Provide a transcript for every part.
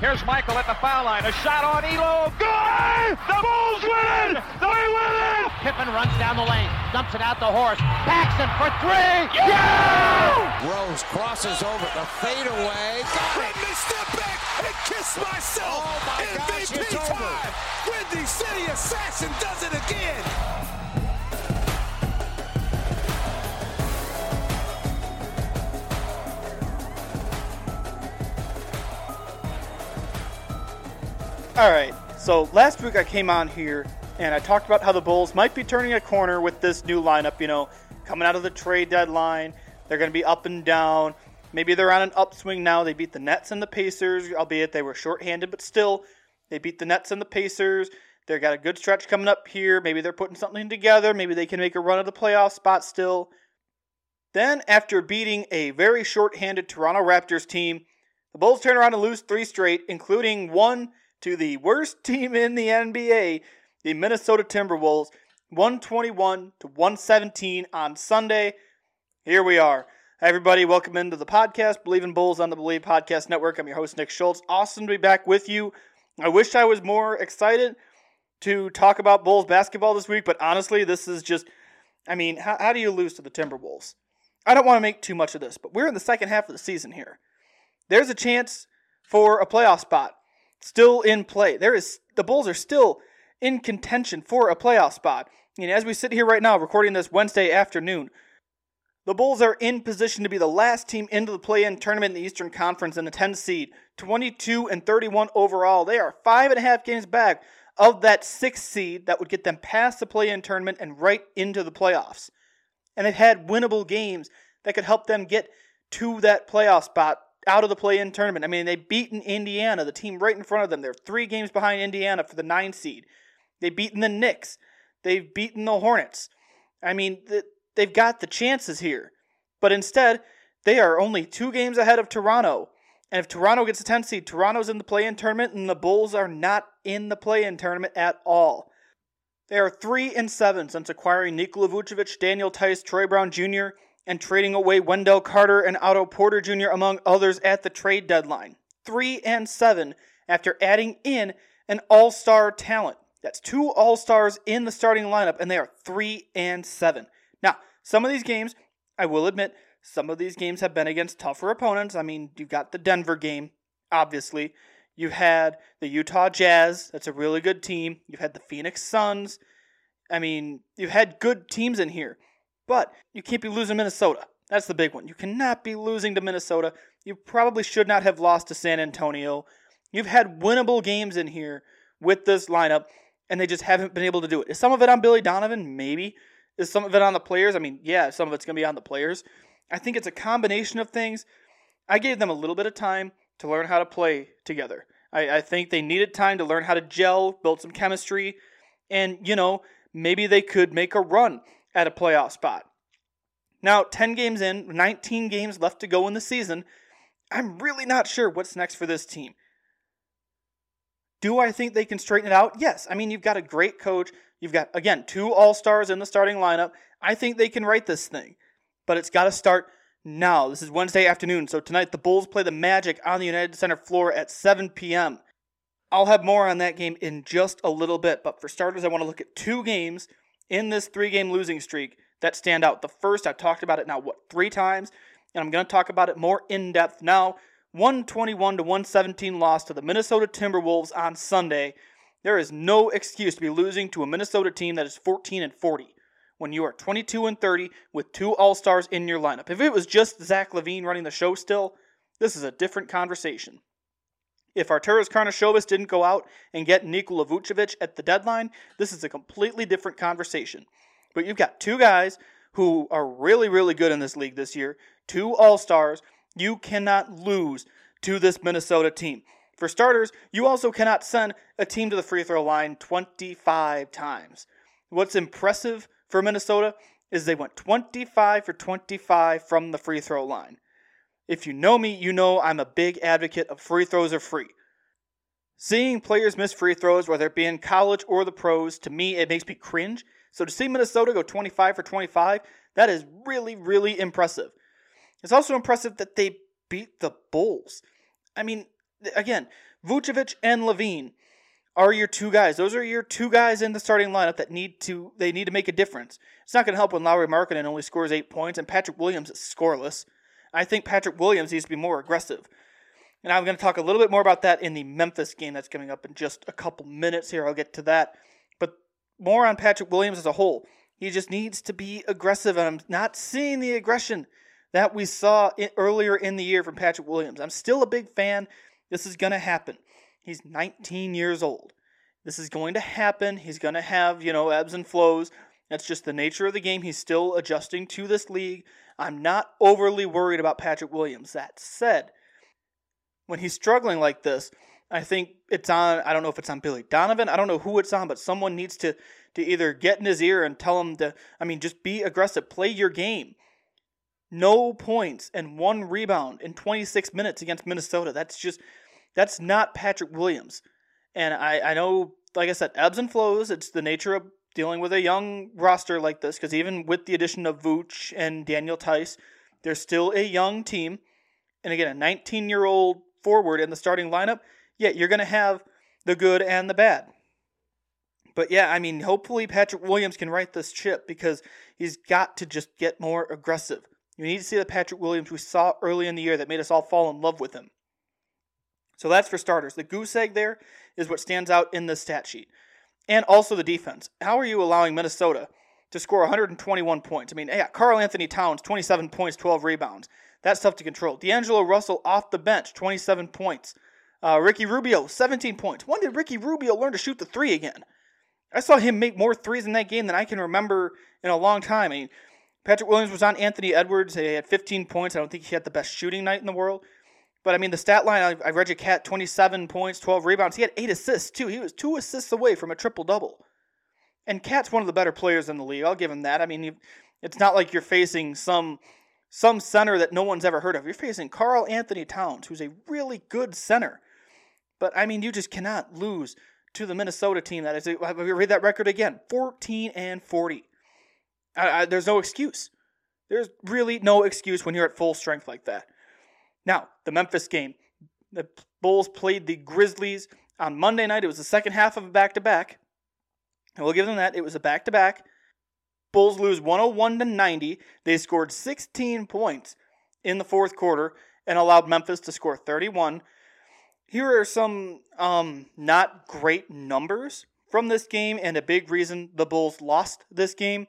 Here's Michael at the foul line. A shot on Ehlo. Good! The Bulls win it! They win it! Pippen runs down the lane, dumps it out the horse. Paxson for three. Yeah! Rose crosses over the fadeaway. Let me step back and kiss myself. Oh my gosh, MVP it's over. time. Windy City Assassin does it again. All right. So last week I came on here and I talked about how the Bulls might be turning a corner with this new lineup. You know, coming out of the trade deadline, they're going to be up and down. Maybe they're on an upswing now. They beat the Nets and the Pacers, albeit they were shorthanded, but still, they beat the Nets and the Pacers. They've got a good stretch coming up here. Maybe they're putting something together. Maybe they can make a run of the playoff spot still. Then, after beating a very shorthanded Toronto Raptors team, the Bulls turn around and lose three straight, including one to the worst team in the NBA, the Minnesota Timberwolves, 121 to 117 on Sunday. Here we are. Everybody. Welcome into the podcast, Believe in Bulls on the Believe Podcast Network. I'm your host, Nick Schultz. Awesome to be back with you. I wish I was more excited to talk about Bulls basketball this week, but honestly, this is just, I mean, how, how do you lose to the Timberwolves? I don't want to make too much of this, but we're in the second half of the season here. There's a chance for a playoff spot still in play. There is the Bulls are still in contention for a playoff spot. And as we sit here right now, recording this Wednesday afternoon, the Bulls are in position to be the last team into the play-in tournament in the Eastern Conference in the 10 seed, 22 and 31 overall. They are five and a half games back of that sixth seed that would get them past the play-in tournament and right into the playoffs. And they've had winnable games that could help them get to that playoff spot out of the play-in tournament. I mean, they've beaten Indiana, the team right in front of them. They're three games behind Indiana for the nine seed. They've beaten the Knicks. They've beaten the Hornets. I mean, they've got the chances here. But instead, they are only two games ahead of Toronto. And if Toronto gets a 10 seed, Toronto's in the play-in tournament, and the Bulls are not in the play-in tournament at all. They are three and seven since acquiring Nikola Vucevic, Daniel Theis, Troy Brown Jr., and trading away Wendell Carter and Otto Porter Jr., among others, at the trade deadline. Three and seven after adding in an all star talent. That's two all stars in the starting lineup, and they are three and seven. Now, some of these games, I will admit, some of these games have been against tougher opponents. I mean, you've got the Denver game, obviously. You've had the Utah Jazz, that's a really good team. You've had the Phoenix Suns. I mean, you've had good teams in here. But you can't be losing Minnesota. That's the big one. You cannot be losing to Minnesota. You probably should not have lost to San Antonio. You've had winnable games in here with this lineup, and they just haven't been able to do it. Is some of it on Billy Donovan? Maybe. Is some of it on the players? I mean, yeah, some of it's going to be on the players. I think it's a combination of things. I gave them a little bit of time to learn how to play together. I, I think they needed time to learn how to gel, build some chemistry, and, you know, maybe they could make a run at a playoff spot. Now, 10 games in, 19 games left to go in the season. I'm really not sure what's next for this team. Do I think they can straighten it out? Yes. I mean, you've got a great coach. You've got, again, two All Stars in the starting lineup. I think they can right this thing. But it's got to start now. This is Wednesday afternoon. So tonight, the Bulls play the Magic on the United Center floor at 7 p.m. I'll have more on that game in just a little bit. But for starters, I want to look at two games in this three game losing streak that stand out. The first, I've talked about it now, what, three times? And I'm going to talk about it more in depth now. 121 to 117 loss to the Minnesota Timberwolves on Sunday. There is no excuse to be losing to a Minnesota team that is 14 and 40 when you are 22 and 30 with two All Stars in your lineup. If it was just Zach LaVine running the show still, this is a different conversation. If Arturas Karnisovas didn't go out and get Nikola Vucevic at the deadline, this is a completely different conversation. But you've got two guys who are really, really good in this league this year, two All Stars you cannot lose to this Minnesota team. For starters, you also cannot send a team to the free throw line 25 times. What's impressive for Minnesota is they went 25 for 25 from the free throw line. If you know me, you know I'm a big advocate of free throws are free. Seeing players miss free throws, whether it be in college or the pros, to me, it makes me cringe. So to see Minnesota go 25 for 25, that is really, really impressive. It's also impressive that they beat the Bulls. I mean, again, Vucevic and LaVine are your two guys. Those are your two guys in the starting lineup that need to they need to make a difference. It's not going to help when Lauri Markkanen only scores eight points and Patrick Williams is scoreless. I think Patrick Williams needs to be more aggressive. And I'm going to talk a little bit more about that in the Memphis game that's coming up in just a couple minutes here. I'll get to that. But more on Patrick Williams as a whole. He just needs to be aggressive, and I'm not seeing the aggression that we saw earlier in the year from Patrick Williams. I'm still a big fan. This is going to happen. He's 19 years old. This is going to happen. He's going to have, you know, ebbs and flows. That's just the nature of the game. He's still adjusting to this league. I'm not overly worried about Patrick Williams. That said, when he's struggling like this, I think it's on I don't know if it's on Billy Donovan. I don't know who it's on, but someone needs to to either get in his ear and tell him to I mean just be aggressive, play your game no points and one rebound in 26 minutes against Minnesota. That's just that's not Patrick Williams. And I, I know, like I said, ebbs and flows. It's the nature of dealing with a young roster like this, because even with the addition of Vooch and Daniel Theis, they're still a young team. And again, a 19 year old forward in the starting lineup, yeah, you're going to have the good and the bad. But yeah, I mean, hopefully Patrick Williams can right this ship because he's got to just get more aggressive. You need to see the Patrick Williams we saw early in the year that made us all fall in love with him. So that's for starters. The goose egg there is what stands out in the stat sheet. And also the defense. How are you allowing Minnesota to score 121 points? I mean, yeah, Karl-Anthony Towns, 27 points, 12 rebounds. That's tough to control. D'Angelo Russell off the bench, 27 points. Uh, Ricky Rubio, 17 points. When did Ricky Rubio learn to shoot the three again? I saw him make more threes in that game than I can remember in a long time. I mean, Patrick Williams was on Anthony Edwards. He had 15 points. I don't think he had the best shooting night in the world. But I mean, the stat line, I, read you KAT 27 points, 12 rebounds. He had eight assists, too. He was two assists away from a triple double. And KAT's one of the better players in the league. I'll give him that. I mean, it's not like you're facing some some center that no one's ever heard of. You're facing Karl-Anthony Towns, who's a really good center. But I mean, you just cannot lose to the Minnesota team that is. Have you read that record again? 14 and 40. I, I, there's no excuse. There's really no excuse when you're at full strength like that. Now, the Memphis game. The Bulls played the Grizzlies on Monday night. It was the second half of a back to back. And we'll give them that. It was a back to back. Bulls lose 101 to 90. They scored 16 points in the fourth quarter and allowed Memphis to score 31. Here are some um, not great numbers from this game and a big reason the Bulls lost this game.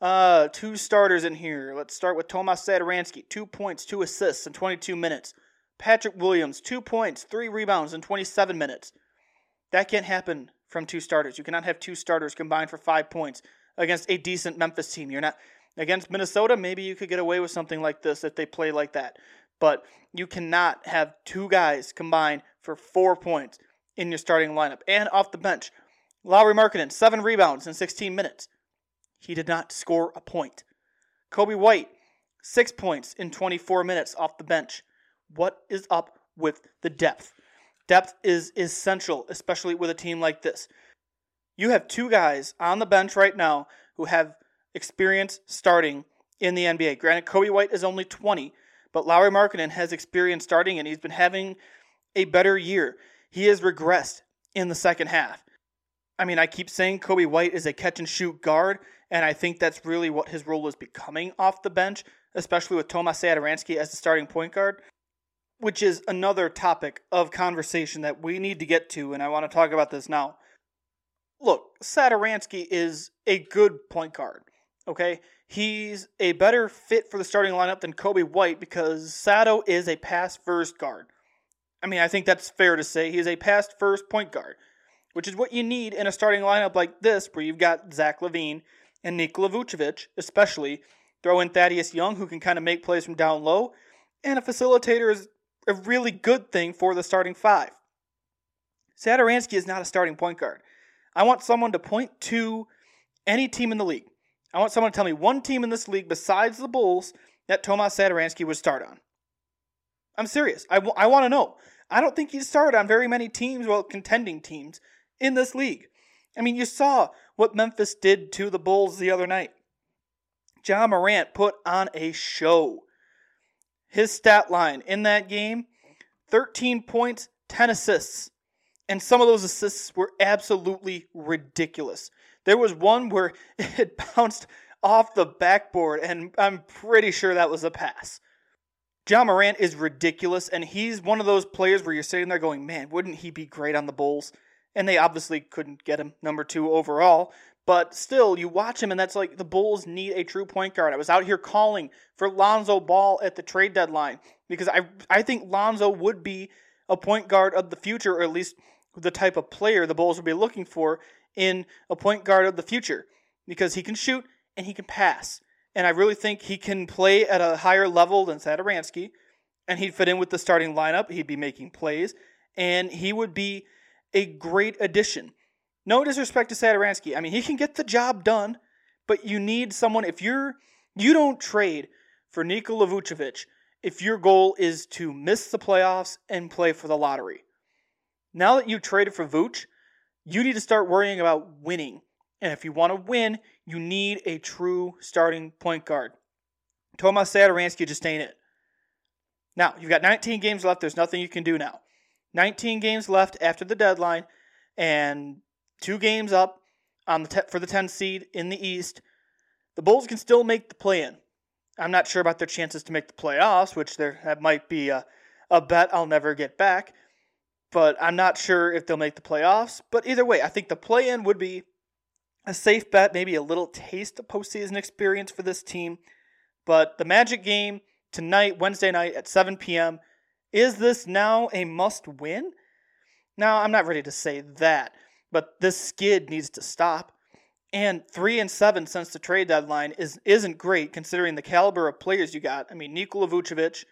Uh, two starters in here. Let's start with Tomas Satoransky. Two points, two assists in 22 minutes. Patrick Williams, two points, three rebounds in 27 minutes. That can't happen from two starters. You cannot have two starters combined for five points against a decent Memphis team. You're not against Minnesota. Maybe you could get away with something like this if they play like that. But you cannot have two guys combined for four points in your starting lineup and off the bench. Lauri Markkanen, seven rebounds in 16 minutes. He did not score a point. Coby White, six points in 24 minutes off the bench. What is up with the depth? Depth is essential, especially with a team like this. You have two guys on the bench right now who have experience starting in the NBA. Granted, Coby White is only 20, but Lauri Markkanen has experience starting and he's been having a better year. He has regressed in the second half. I mean, I keep saying Coby White is a catch and shoot guard, and I think that's really what his role is becoming off the bench, especially with Tomas Satoransky as the starting point guard, which is another topic of conversation that we need to get to, and I want to talk about this now. Look, Satoransky is a good point guard, okay? He's a better fit for the starting lineup than Coby White because Sato is a pass first guard. I mean, I think that's fair to say. He is a pass first point guard which is what you need in a starting lineup like this, where you've got Zach LaVine and Nikola Vucevic, especially. Throw in Thaddeus Young, who can kind of make plays from down low, and a facilitator is a really good thing for the starting five. Satoransky is not a starting point guard. I want someone to point to any team in the league. I want someone to tell me one team in this league besides the Bulls that Tomas Satoransky would start on. I'm serious. I, w- I want to know. I don't think he's started on very many teams, well, contending teams, in this league. I mean, you saw what Memphis did to the Bulls the other night. Ja Morant put on a show. His stat line in that game 13 points, 10 assists. And some of those assists were absolutely ridiculous. There was one where it bounced off the backboard, and I'm pretty sure that was a pass. Ja Morant is ridiculous, and he's one of those players where you're sitting there going, man, wouldn't he be great on the Bulls? And they obviously couldn't get him number two overall. But still, you watch him, and that's like the Bulls need a true point guard. I was out here calling for Lonzo Ball at the trade deadline because I I think Lonzo would be a point guard of the future, or at least the type of player the Bulls would be looking for in a point guard of the future because he can shoot and he can pass. And I really think he can play at a higher level than Satoransky, and he'd fit in with the starting lineup. He'd be making plays, and he would be a great addition. No disrespect to Satoransky. I mean, he can get the job done, but you need someone. If you're you don't trade for Nikola Vucevic if your goal is to miss the playoffs and play for the lottery. Now that you traded for Vooch, you need to start worrying about winning. And if you want to win, you need a true starting point guard. Tomas Satoransky just ain't it. Now, you've got 19 games left. There's nothing you can do now. 19 games left after the deadline, and two games up on the te- for the 10 seed in the East. The Bulls can still make the play-in. I'm not sure about their chances to make the playoffs, which there that might be a, a bet I'll never get back. But I'm not sure if they'll make the playoffs. But either way, I think the play-in would be a safe bet, maybe a little taste of postseason experience for this team. But the Magic game tonight, Wednesday night at 7 p.m. Is this now a must win? Now, I'm not ready to say that, but this skid needs to stop. And three and seven since the trade deadline is isn't great considering the caliber of players you got. I mean, Nikola Vucevic,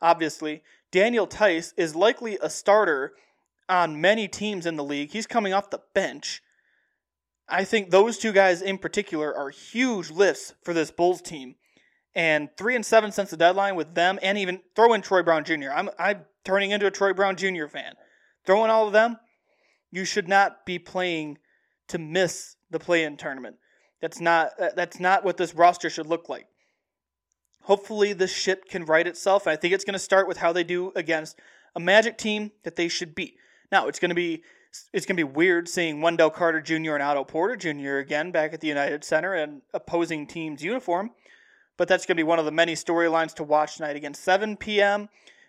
obviously. Daniel Theis is likely a starter on many teams in the league. He's coming off the bench. I think those two guys in particular are huge lifts for this Bulls team and three and seven since the deadline with them, and even throw in Troy Brown Jr. I'm I'm turning into a Troy Brown Jr. fan. Throwing all of them, you should not be playing to miss the play-in tournament. That's not uh, that's not what this roster should look like. Hopefully, this ship can right itself. I think it's going to start with how they do against a Magic team that they should beat. Now, it's going to be it's going to be weird seeing Wendell Carter Jr. and Otto Porter Jr. again back at the United Center in opposing team's uniform but that's going to be one of the many storylines to watch tonight again. 7 p.m.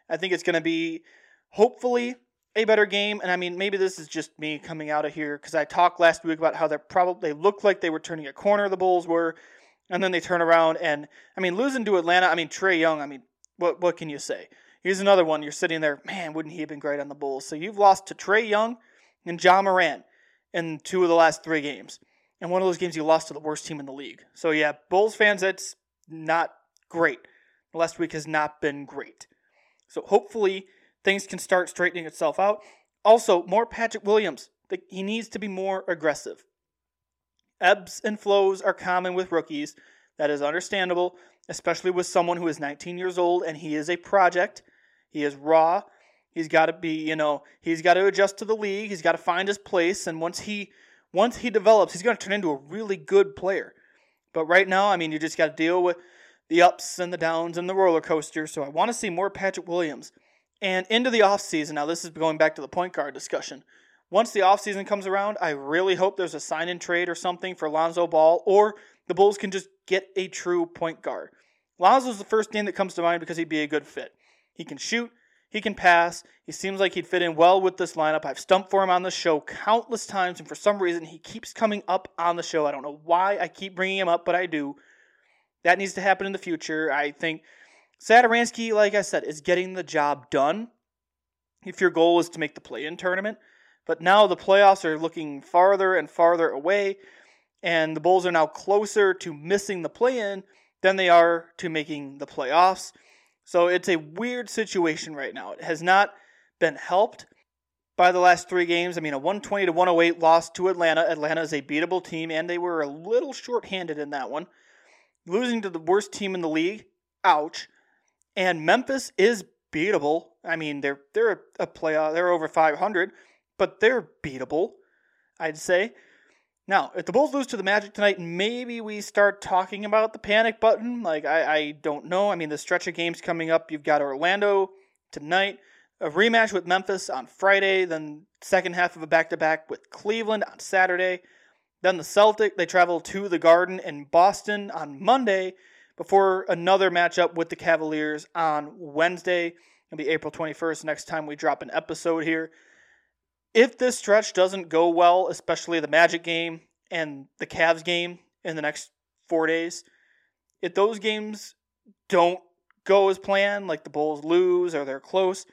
I think it's going to be hopefully a better game. And I mean, maybe this is just me coming out of here because I talked last week about how they're probably they looked like they were turning a corner. The Bulls were, and then they turn around and I mean, losing to Atlanta. I mean, Trae Young. I mean, what what can you say? Here's another one. You're sitting there, man. Wouldn't he have been great on the Bulls? So you've lost to Trae Young and Ja Morant in two of the last three games. And one of those games you lost to the worst team in the league. So yeah, Bulls fans, it's not great. The last week has not been great. So hopefully things can start straightening itself out. Also, more Patrick Williams. He needs to be more aggressive. Ebbs and flows are common with rookies. That is understandable, especially with someone who is 19 years old and he is a project. He is raw. He's got to be, you know, he's got to adjust to the league. He's got to find his place, and once he once he develops, he's going to turn into a really good player. But right now, I mean, you just got to deal with the ups and the downs and the roller coaster. So I want to see more Patrick Williams. And into the offseason, now this is going back to the point guard discussion. Once the offseason comes around, I really hope there's a sign in trade or something for Lonzo Ball, or the Bulls can just get a true point guard. Lonzo's the first name that comes to mind because he'd be a good fit. He can shoot, he can pass. He seems like he'd fit in well with this lineup. I've stumped for him on the show countless times, and for some reason, he keeps coming up on the show. I don't know why I keep bringing him up, but I do. That needs to happen in the future. I think Satoransky, like I said, is getting the job done if your goal is to make the play in tournament. But now the playoffs are looking farther and farther away, and the Bulls are now closer to missing the play in than they are to making the playoffs. So it's a weird situation right now. It has not been helped by the last three games. I mean, a 120 to 108 loss to Atlanta. Atlanta is a beatable team, and they were a little short-handed in that one. Losing to the worst team in the league, ouch. And Memphis is beatable. I mean, they're they're a playoff. Uh, they're over 500, but they're beatable. I'd say. Now, if the Bulls lose to the Magic tonight, maybe we start talking about the panic button. Like, I, I don't know. I mean, the stretch of games coming up, you've got Orlando tonight, a rematch with Memphis on Friday, then second half of a back to back with Cleveland on Saturday. Then the Celtic, they travel to the Garden in Boston on Monday before another matchup with the Cavaliers on Wednesday. It'll be April 21st, next time we drop an episode here if this stretch doesn't go well, especially the Magic game and the Cavs game in the next four days, if those games don't go as planned, like the Bulls lose or they're close,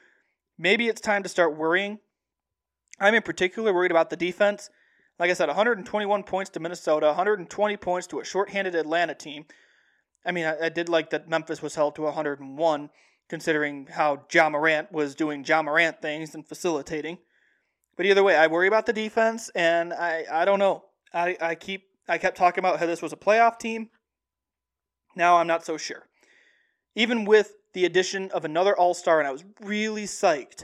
maybe it's time to start worrying. I'm in particular worried about the defense. Like I said, 121 points to Minnesota, 120 points to a shorthanded Atlanta team. I mean, I, I did like that Memphis was held to 101, considering how Ja Morant was doing Ja Morant things and facilitating. But either way, I worry about the defense, and I, I don't know. I, I keep I kept talking about how this was a playoff team. Now I'm not so sure. Even with the addition of another All Star, and I was really psyched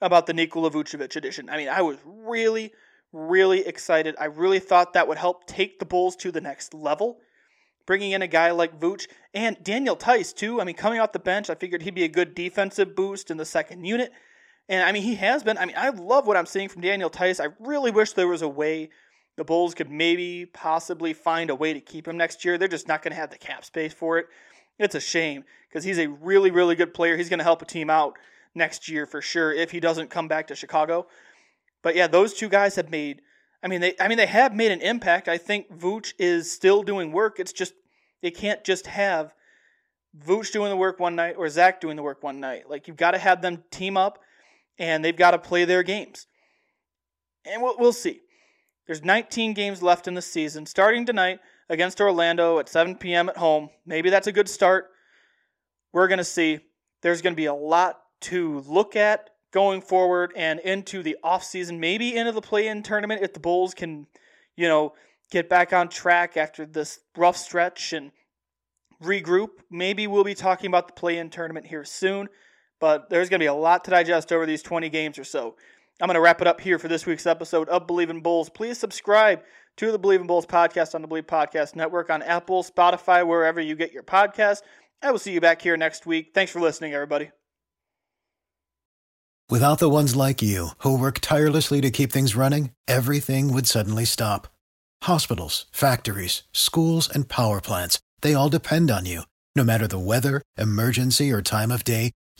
about the Nikola Vucevic addition. I mean, I was really, really excited. I really thought that would help take the Bulls to the next level. Bringing in a guy like Vooch and Daniel Theis, too. I mean, coming off the bench, I figured he'd be a good defensive boost in the second unit. And I mean, he has been. I mean, I love what I'm seeing from Daniel Theis. I really wish there was a way the Bulls could maybe possibly find a way to keep him next year. They're just not going to have the cap space for it. It's a shame because he's a really, really good player. He's going to help a team out next year for sure if he doesn't come back to Chicago. But yeah, those two guys have made. I mean, they. I mean, they have made an impact. I think Vooch is still doing work. It's just they can't just have Vooch doing the work one night or Zach doing the work one night. Like you've got to have them team up and they've got to play their games. And we'll, we'll see. There's 19 games left in the season, starting tonight against Orlando at 7 p.m. at home. Maybe that's a good start. We're going to see. There's going to be a lot to look at going forward and into the offseason, maybe into the play in tournament if the Bulls can, you know, get back on track after this rough stretch and regroup. Maybe we'll be talking about the play in tournament here soon. But there's going to be a lot to digest over these 20 games or so. I'm going to wrap it up here for this week's episode of Believe in Bulls. Please subscribe to the Believe in Bulls podcast on the Believe Podcast Network on Apple, Spotify, wherever you get your podcasts. I will see you back here next week. Thanks for listening, everybody. Without the ones like you, who work tirelessly to keep things running, everything would suddenly stop. Hospitals, factories, schools, and power plants, they all depend on you. No matter the weather, emergency, or time of day,